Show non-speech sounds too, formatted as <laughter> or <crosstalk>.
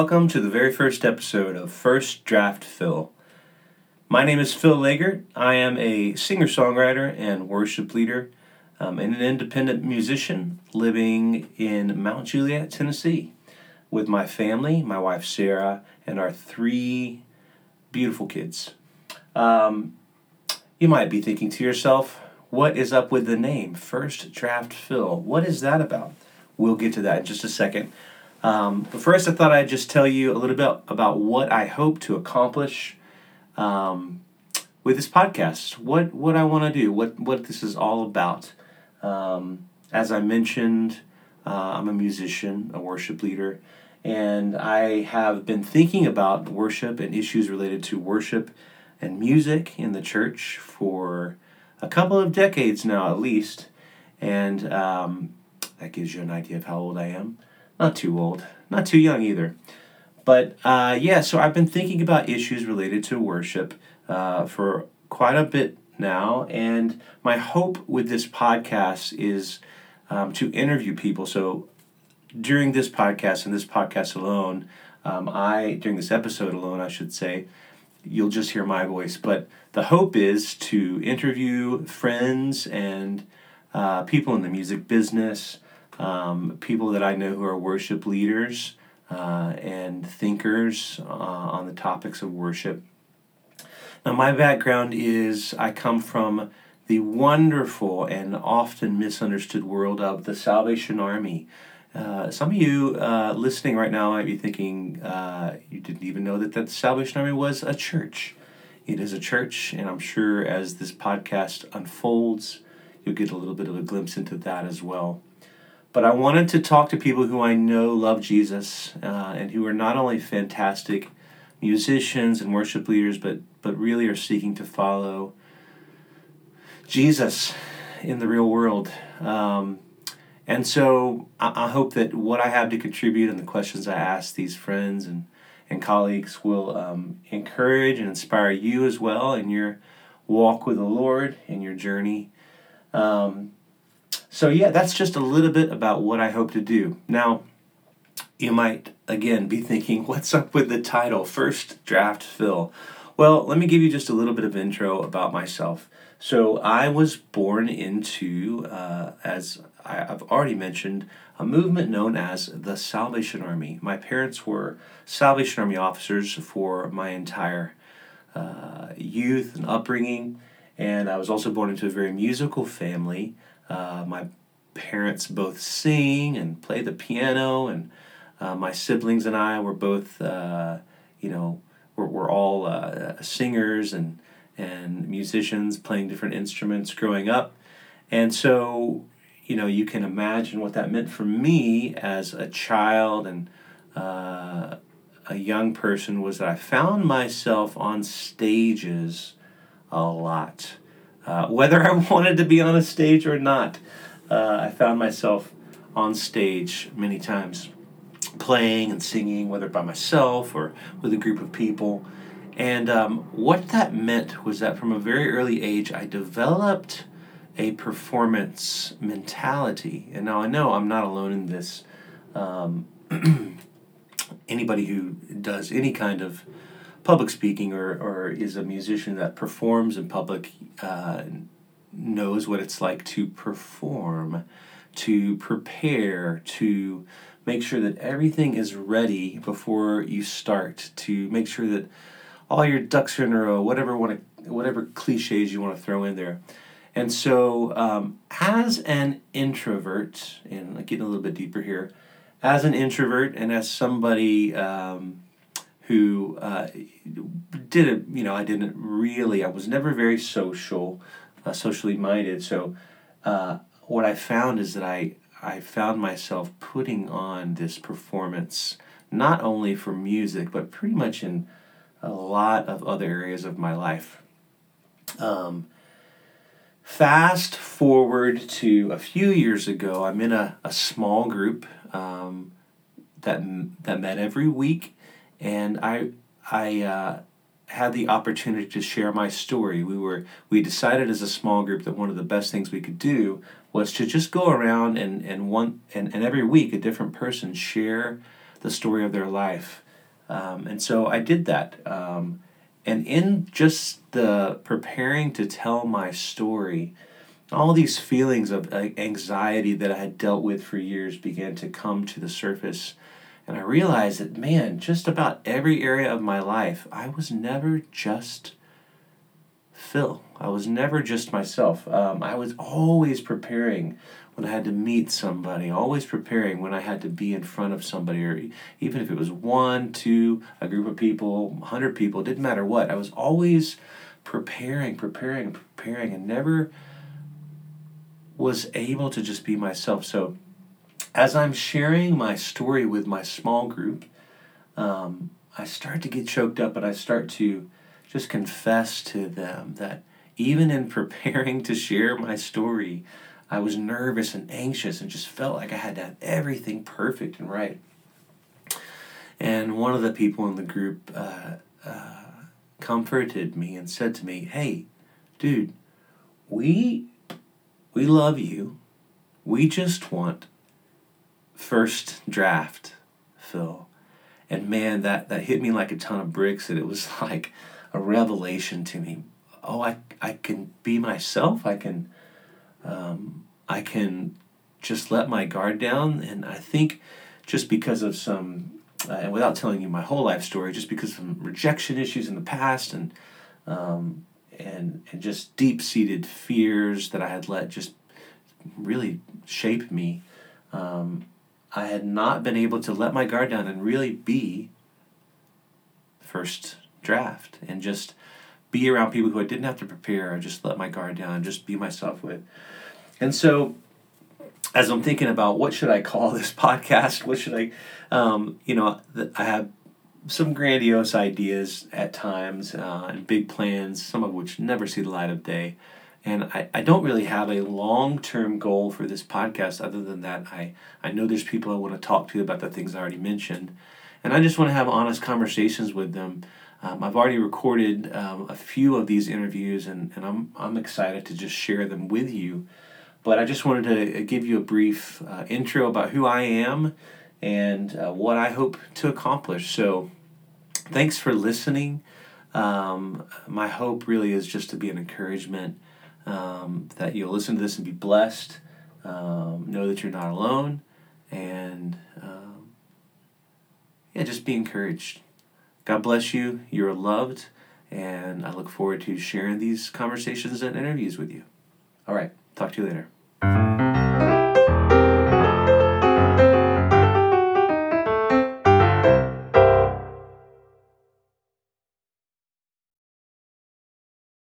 welcome to the very first episode of First Draft Phil. My name is Phil Laeger. I am a singer songwriter and worship leader um, and an independent musician living in Mount Juliet, Tennessee, with my family, my wife Sarah, and our three beautiful kids. Um, you might be thinking to yourself, what is up with the name First Draft Phil? What is that about? We'll get to that in just a second. Um, but first, I thought I'd just tell you a little bit about what I hope to accomplish um, with this podcast. What what I want to do. What what this is all about. Um, as I mentioned, uh, I'm a musician, a worship leader, and I have been thinking about worship and issues related to worship and music in the church for a couple of decades now, at least. And um, that gives you an idea of how old I am. Not too old, not too young either. But uh, yeah, so I've been thinking about issues related to worship uh, for quite a bit now. And my hope with this podcast is um, to interview people. So during this podcast and this podcast alone, um, I, during this episode alone, I should say, you'll just hear my voice. But the hope is to interview friends and uh, people in the music business, um, people that I know who are worship leaders uh, and thinkers uh, on the topics of worship. Now, my background is I come from the wonderful and often misunderstood world of the Salvation Army. Uh, some of you uh, listening right now might be thinking uh, you didn't even know that, that the Salvation Army was a church. It is a church, and I'm sure as this podcast unfolds, you'll get a little bit of a glimpse into that as well. But I wanted to talk to people who I know love Jesus uh, and who are not only fantastic musicians and worship leaders, but, but really are seeking to follow Jesus in the real world. Um, and so I, I hope that what I have to contribute and the questions I ask these friends and, and colleagues will um, encourage and inspire you as well in your walk with the Lord, in your journey. Um, so, yeah, that's just a little bit about what I hope to do. Now, you might again be thinking, <laughs> what's up with the title, First Draft Phil? Well, let me give you just a little bit of intro about myself. So, I was born into, uh, as I've already mentioned, a movement known as the Salvation Army. My parents were Salvation Army officers for my entire uh, youth and upbringing, and I was also born into a very musical family. Uh, my parents both sing and play the piano, and uh, my siblings and I were both, uh, you know, we're, we're all uh, singers and and musicians playing different instruments growing up, and so you know you can imagine what that meant for me as a child and uh, a young person was that I found myself on stages a lot. Uh, whether I <laughs> wanted to be on a stage or not, uh, I found myself on stage many times, playing and singing, whether by myself or with a group of people. And um, what that meant was that from a very early age, I developed a performance mentality. And now I know I'm not alone in this. Um, <clears throat> anybody who does any kind of public speaking or, or is a musician that performs in public uh, knows what it's like to perform, to prepare, to make sure that everything is ready before you start, to make sure that all your ducks are in a row, whatever want whatever cliches you want to throw in there. And so, um, as an introvert, and getting a little bit deeper here, as an introvert and as somebody um, who uh, didn't, you know, I didn't really, I was never very social, uh, socially minded. So uh, what I found is that I, I found myself putting on this performance, not only for music, but pretty much in a lot of other areas of my life. Um, fast forward to a few years ago, I'm in a, a small group um, that, that met every week and I I uh, had the opportunity to share my story. We were we decided as a small group that one of the best things we could do was to just go around and and one and, and every week a different person share the story of their life Um, and so I did that. Um, and in just the preparing to tell my story, all these feelings of anxiety that I had dealt with for years began to come to the surface. And I realized that, man, just about every area of my life, I was never just Phil. I was never just myself. Um, I was always preparing when I had to meet somebody, always preparing when I had to be in front of somebody, or even if it was one, two, a group of people, 100 people, didn't matter what. I was always preparing, preparing, preparing, and never was able to just be myself. So, as I'm sharing my story with my small group, um, I start to get choked up and I start to just confess to them that even in preparing to share my story, I was nervous and anxious and just felt like I had to have everything perfect and right. And one of the people in the group uh, uh, comforted me and said to me, "Hey, dude, we we love you. We just want first draft, Phil." And man, that that hit me like a ton of bricks, and it was <laughs> like a revelation to me. Oh, I I can be myself. I can um, I can just let my guard down. And I think just because of some, uh, and without telling you my whole life story, just because of some rejection issues in the past and um, and and just deep seated fears that I had let just really shape me. Um, I had not been able to let my guard down and really be first draft and just be around people who I didn't have to prepare. I just let my guard down and just be myself with. And so, as I'm thinking about what should I call <laughs> this podcast, what should I, um, you know, I have some grandiose ideas at times uh, and big plans, some of which never see the light of day. And I, I don't really have a long term goal for this podcast other than that I, I know there's people I want to talk to about the things I already mentioned. And I just want to have honest conversations with them um, I've already recorded um, a few of these interviews, and, and I'm, I'm excited to just share them with you. But I just wanted to uh, give you a brief uh, intro about who I am and uh, what I hope to accomplish. So, thanks for listening. Um, my hope really is just to be an encouragement um, that you'll listen to this and be blessed. Um, know that you're not alone, and um, yeah, just be encouraged. God bless you. You're loved. And I look forward to sharing these conversations and interviews with you. All right. Talk to you later.